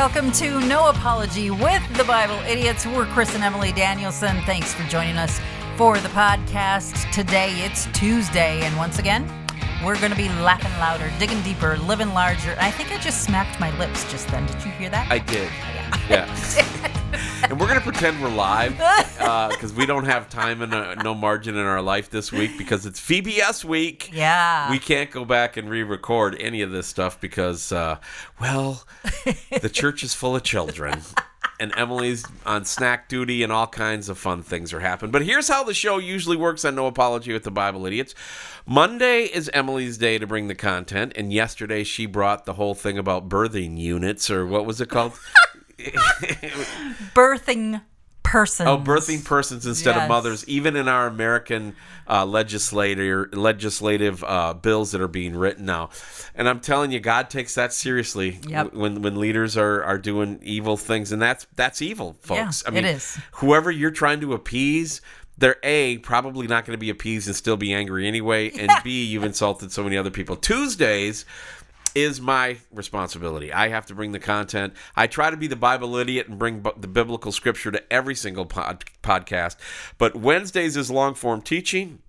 Welcome to No Apology with the Bible Idiots. We're Chris and Emily Danielson. Thanks for joining us for the podcast. Today it's Tuesday, and once again, we're going to be laughing louder, digging deeper, living larger. I think I just smacked my lips just then. Did you hear that? I did. Yeah. And we're gonna pretend we're live because we don't have time and uh, no margin in our life this week because it's VBS week. yeah. We can't go back and re-record any of this stuff because, uh, well, the church is full of children. And Emily's on snack duty, and all kinds of fun things are happening. But here's how the show usually works on No Apology with the Bible Idiots. Monday is Emily's day to bring the content, and yesterday she brought the whole thing about birthing units, or what was it called? birthing persons. Oh, birthing persons instead Yes. of mothers, even in our American uh, legislator legislative uh, bills that are being written now. And I'm telling you, God takes that seriously Yep. when when leaders are, are doing evil things, and that's that's evil, folks. Yeah, I mean, it is. whoever you're trying to appease. They're A, probably not going to be appeased and still be angry anyway. And B, you've insulted so many other people. Tuesdays, is my responsibility. I have to bring the content. I try to be the Bible idiot and bring the biblical scripture to every single pod- podcast. But Wednesdays is long form teaching.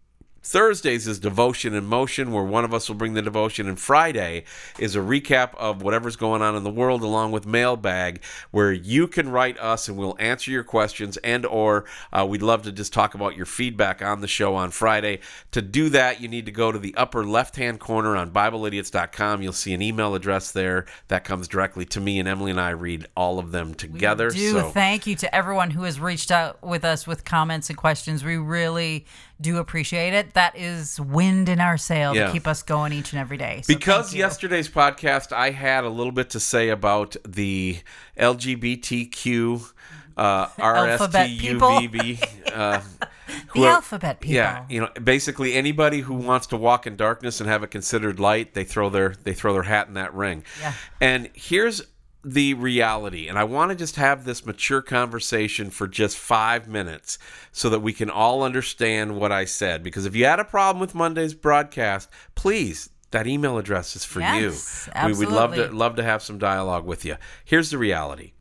Thursdays is devotion in motion, where one of us will bring the devotion, and Friday is a recap of whatever's going on in the world, along with mailbag, where you can write us and we'll answer your questions, and or uh, we'd love to just talk about your feedback on the show on Friday. To do that, you need to go to the upper left-hand corner on BibleIdiots.com. You'll see an email address there that comes directly to me, and Emily and I read all of them together. We do so thank you to everyone who has reached out with us with comments and questions. We really do appreciate it. That is wind in our sail Yeah. to keep us going each and every day. So because yesterday's podcast I had a little bit to say about the LGBTQ uh, Alphabet people. RSTUVB. Uh, the are- alphabet people. Yeah, you know, basically anybody who wants to walk in darkness and have it considered light, they throw their they throw their hat in that ring. Yeah. And here's the reality, and I want to just have this mature conversation for just five minutes so that we can all understand what I said. Because if you had a problem with Monday's broadcast, please. That email address is for Yes, you. We would love to love to have some dialogue with you. Here's the reality.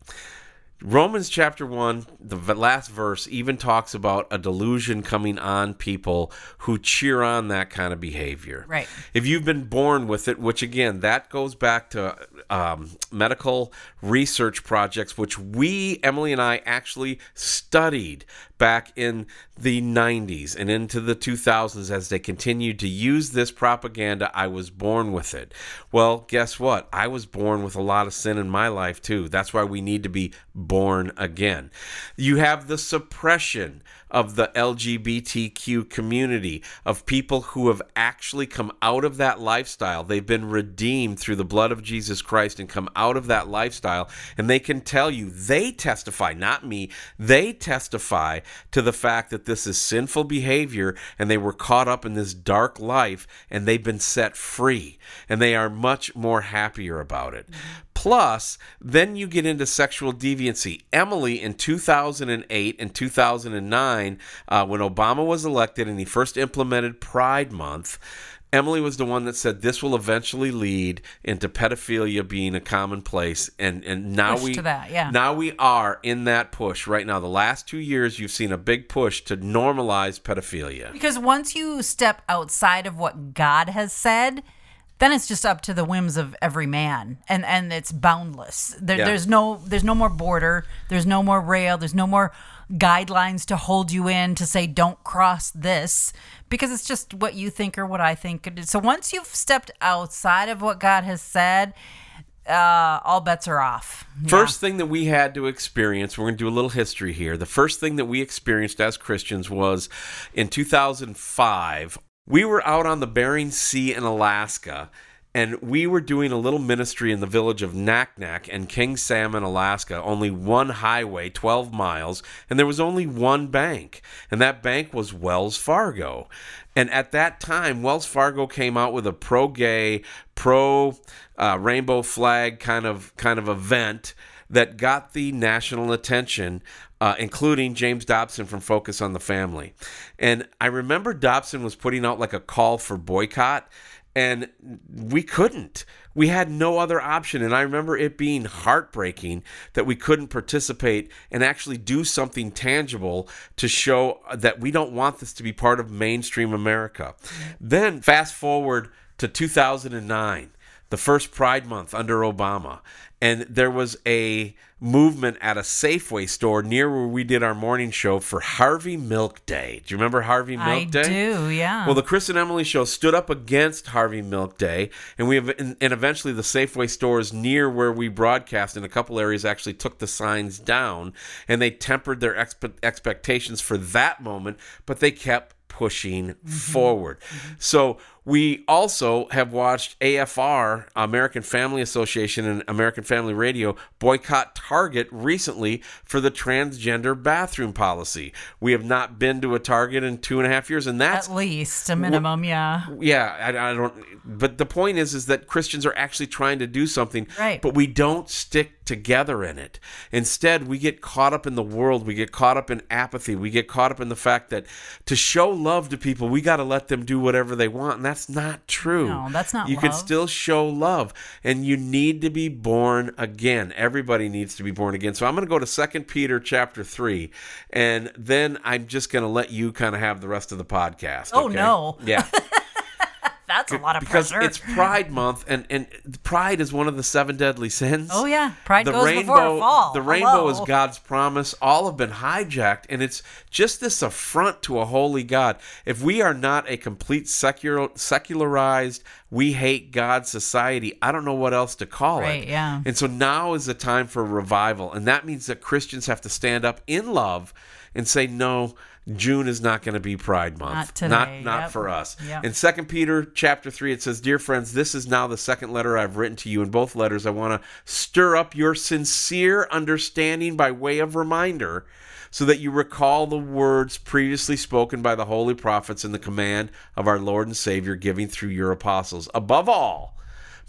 Romans chapter 1, the last verse, even talks about a delusion coming on people who cheer on that kind of behavior. Right. If you've been born with it, which again, that goes back to um, medical research projects, which we, Emily and I, actually studied back in the 90s and into the 2000s as they continued to use this propaganda. I was born with it. Well, guess what? I was born with a lot of sin in my life too. That's why we need to be born again. You have the suppression of the LGBTQ community, of people who have actually come out of that lifestyle. They've been redeemed through the blood of Jesus Christ and come out of that lifestyle. And they can tell you, they testify, not me, they testify to the fact that this is sinful behavior and they were caught up in this dark life and they've been set free and they are much more happier about it. Plus, then you get into sexual deviancy. Emily in 2008 and 2009, uh, when Obama was elected and he first implemented Pride Month, Emily was the one that said this will eventually lead into pedophilia being a commonplace, and and now Push we that, yeah. now we are in that push right now. The last two years, you've seen a big push to normalize pedophilia. Because once you step outside of what God has said, then it's just up to the whims of every man, and and it's boundless. There, Yeah. There's no there's no more border. There's no more rail. There's no more guidelines to hold you in to say don't cross this because it's just what you think or what I think. So once you've stepped outside of what God has said, uh, all bets are off. Yeah. First thing that we had to experience, we're going to do a little history here. The first thing that we experienced as Christians was in 2005. We were out on the Bering Sea in Alaska, and we were doing a little ministry in the village of Naknek and King Salmon, Alaska. Only one highway, 12 miles, and there was only one bank, and that bank was Wells Fargo. And at that time, Wells Fargo came out with a pro-gay, pro uh, rainbow flag kind of kind of event that got the national attention, uh, including James Dobson from Focus on the Family. And I remember Dobson was putting out like a call for boycott. and we couldn't. We had no other option. And I remember it being heartbreaking that we couldn't participate and actually do something tangible to show that we don't want this to be part of mainstream America. Then fast forward to 2009 the first Pride Month under Obama, and there was a movement at a Safeway store near where we did our morning show for Harvey Milk Day. Do you remember Harvey Milk I Day? I do, yeah. Well, the Chris and Emily show stood up against Harvey Milk Day, and we have, and, eventually the Safeway stores near where we broadcast in a couple areas actually took the signs down, and they tempered their expe- expectations for that moment, but they kept pushing mm-hmm. forward. Mm-hmm. So we also have watched AFR, American Family Association, and American Family Radio boycott Target recently for the transgender bathroom policy. We have not been to a Target in two and a half years, and that's At least a minimum, yeah. yeah, I, I don't. But the point is, is that Christians are actually trying to do something, Right. But we don't stick together in it. Instead, we get caught up in the world. We get caught up in apathy. We get caught up in the fact that to show love to people, we got to let them do whatever they want, and that's not true. No, that's not You can still show love, and you need to be born again. Everybody needs to be born again. So I'm going to go to Second Peter chapter three, and then I'm just going to let you kind of have the rest of the podcast. Oh, okay? no. Yeah. That's a lot of because pressure. it's Pride Month, and and pride is one of the seven deadly sins. oh, yeah. Pride The goes rainbow, before fall. the rainbow is God's promise. All have been hijacked, and it's just this affront to a holy God. If we are not a complete secular, secularized, we hate God society, I don't know what else to call Right, it. yeah. And so now is the time for revival, and that means that Christians have to stand up in love and say, no. June is not going to be Pride Month. Not today, Not, not yep. for us. Yep. In Second Peter chapter three, it says, "Dear friends, this is now the second letter I've written to you. In both letters, I want to stir up your sincere understanding by way of reminder." So that you recall the words previously spoken by the holy prophets in the command of our Lord and Savior giving through your apostles. Above all,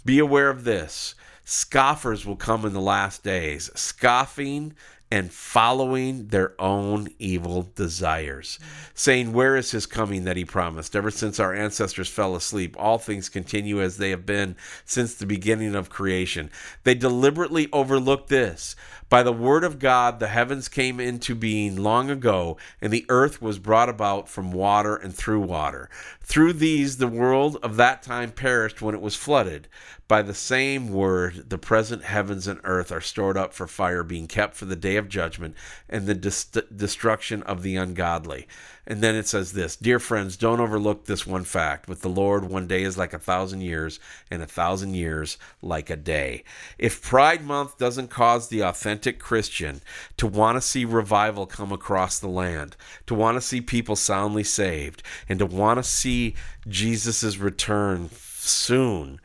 be aware of this scoffers will come in the last days, scoffing and following their own evil desires, saying, Where is his coming that he promised? Ever since our ancestors fell asleep, all things continue as they have been since the beginning of creation. They deliberately overlook this. By the word of God, the heavens came into being long ago, and the earth was brought about from water and through water. Through these, the world of that time perished when it was flooded. By the same word, the present heavens and earth are stored up for fire, being kept for the day of judgment and the dis- destruction of the ungodly. And then it says this Dear friends, don't overlook this one fact. With the Lord, one day is like a thousand years, and a thousand years like a day. If Pride Month doesn't cause the authentic Christian to want to see revival come across the land, to want to see people soundly saved, and to want to see Jesus' return soon,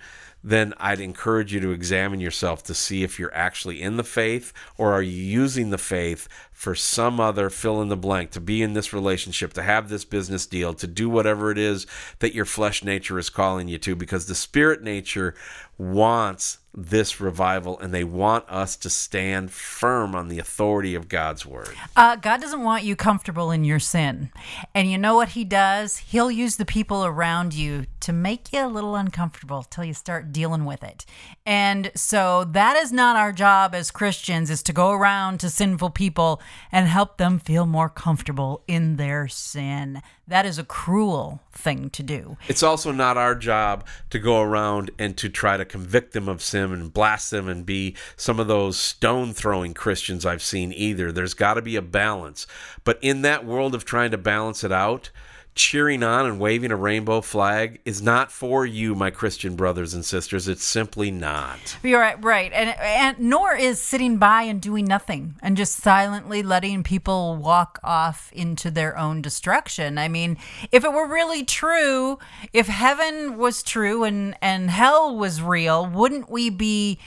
then I'd encourage you to examine yourself to see if you're actually in the faith or are you using the faith for some other fill in the blank to be in this relationship, to have this business deal, to do whatever it is that your flesh nature is calling you to because the spirit nature wants this revival and they want us to stand firm on the authority of God's word. Uh, God doesn't want you comfortable in your sin. And you know what He does? He'll use the people around you to make you a little uncomfortable till you start dealing with it. And so that is not our job as Christians, is to go around to sinful people and help them feel more comfortable in their sin. That is a cruel thing to do. It's also not our job to go around and to try to convict them of sin and blast them and be some of those stone throwing Christians I've seen either. There's got to be a balance. But in that world of trying to balance it out, cheering on and waving a rainbow flag is not for you, my Christian brothers and sisters. It's simply not. You're right, right, and and nor is sitting by and doing nothing and just silently letting people walk off into their own destruction. I mean, if it were really true, if heaven was true and and hell was real, wouldn't we be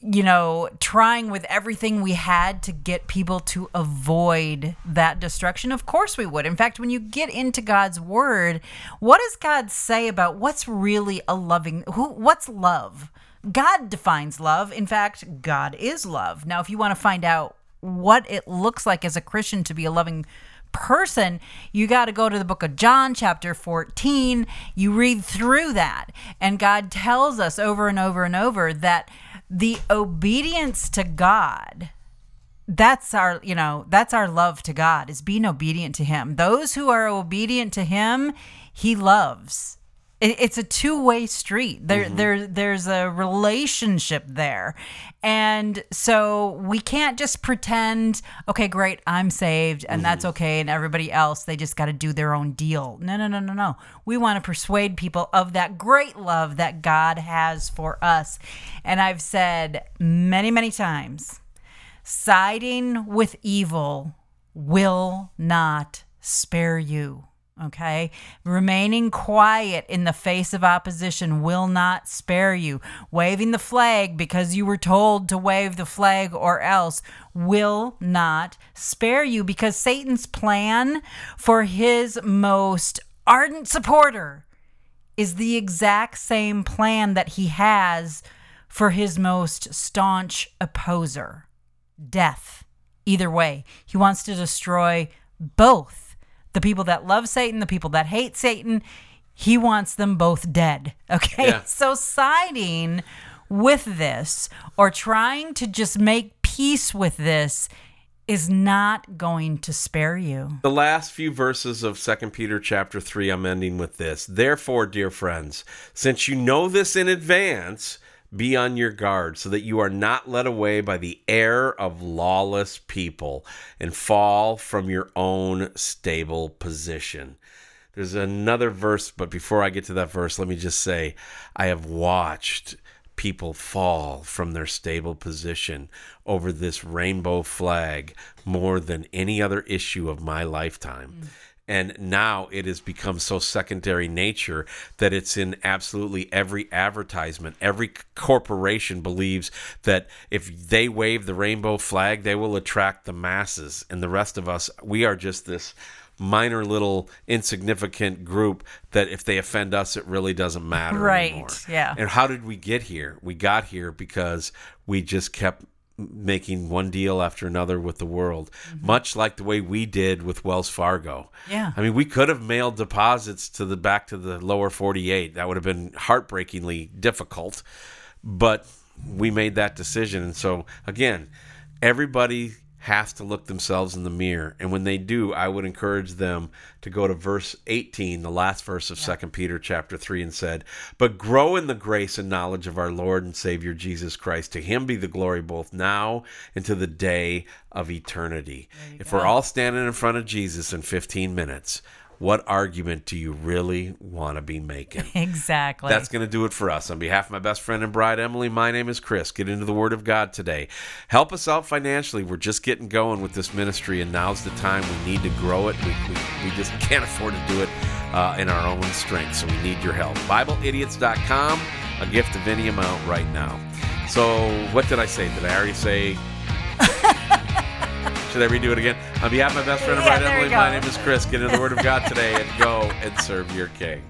you know, trying with everything we had to get people to avoid that destruction? Of course we would. In fact, when you get into God's word, what does God say about what's really a loving who what's love? God defines love. In fact, God is love. Now, if you want to find out what it looks like as a Christian to be a loving person, you got to go to the book of John, chapter 14. You read through that, and God tells us over and over and over that the obedience to God that's our you know that's our love to god is being obedient to him. Those who are obedient to him he loves it's a two-way street there mm-hmm. there there's a relationship there and so we can't just pretend okay great i'm saved and mm-hmm. that's okay and everybody else they just got to do their own deal no no no no no we want to persuade people of that great love that god has for us and i've said many many times siding with evil will not spare you. Okay. Remaining quiet in the face of opposition will not spare you. Waving the flag because you were told to wave the flag or else will not spare you because Satan's plan for his most ardent supporter is the exact same plan that he has for his most staunch opposer death. Either way, he wants to destroy both the people that love Satan, the people that hate Satan. He wants them both dead. Okay. Yeah. So siding with this or trying to just make peace with this is not going to spare you. The last few verses of 2 Peter chapter 3 I'm ending with this. Therefore, dear friends, since you know this in advance, be on your guard so that you are not led away by the error of lawless people and fall from your own stable position. There's another verse, but before I get to that verse, let me just say I have watched people fall from their stable position over this rainbow flag more than any other issue of my lifetime. Mm and now it has become so secondary nature that it's in absolutely every advertisement. Every corporation believes that if they wave the rainbow flag they will attract the masses. And the rest of us we are just this minor little insignificant group that if they offend us it really doesn't matter right anymore. yeah. And how did we get here? We got here because we just kept making one deal after another with the world, mm-hmm. much like the way we did with Wells Fargo. Yeah. I mean, we could have mailed deposits to the back to the lower 48. That would have been heartbreakingly difficult, but we made that decision. And so, again, everybody has to look themselves in the mirror and when they do i would encourage them to go to verse 18 the last verse of yeah. 2 peter chapter 3 and said but grow in the grace and knowledge of our lord and savior jesus christ to him be the glory both now and to the day of eternity if go. we're all standing in front of jesus in 15 minutes what argument do you really want to be making? Exactly. That's going to do it for us. On behalf of my best friend and bride, Emily, my name is Chris. Get into the Word of God today. Help us out financially. We're just getting going with this ministry, and now's the time we need to grow it. We, we, we just can't afford to do it uh, in our own strength, so we need your help. BibleIdiots.com, a gift of any amount right now. So, what did I say? Did I already say? Should I redo it again? On behalf of my best friend and yeah, Emily, my name is Chris. Get in the Word of God today and go and serve your King.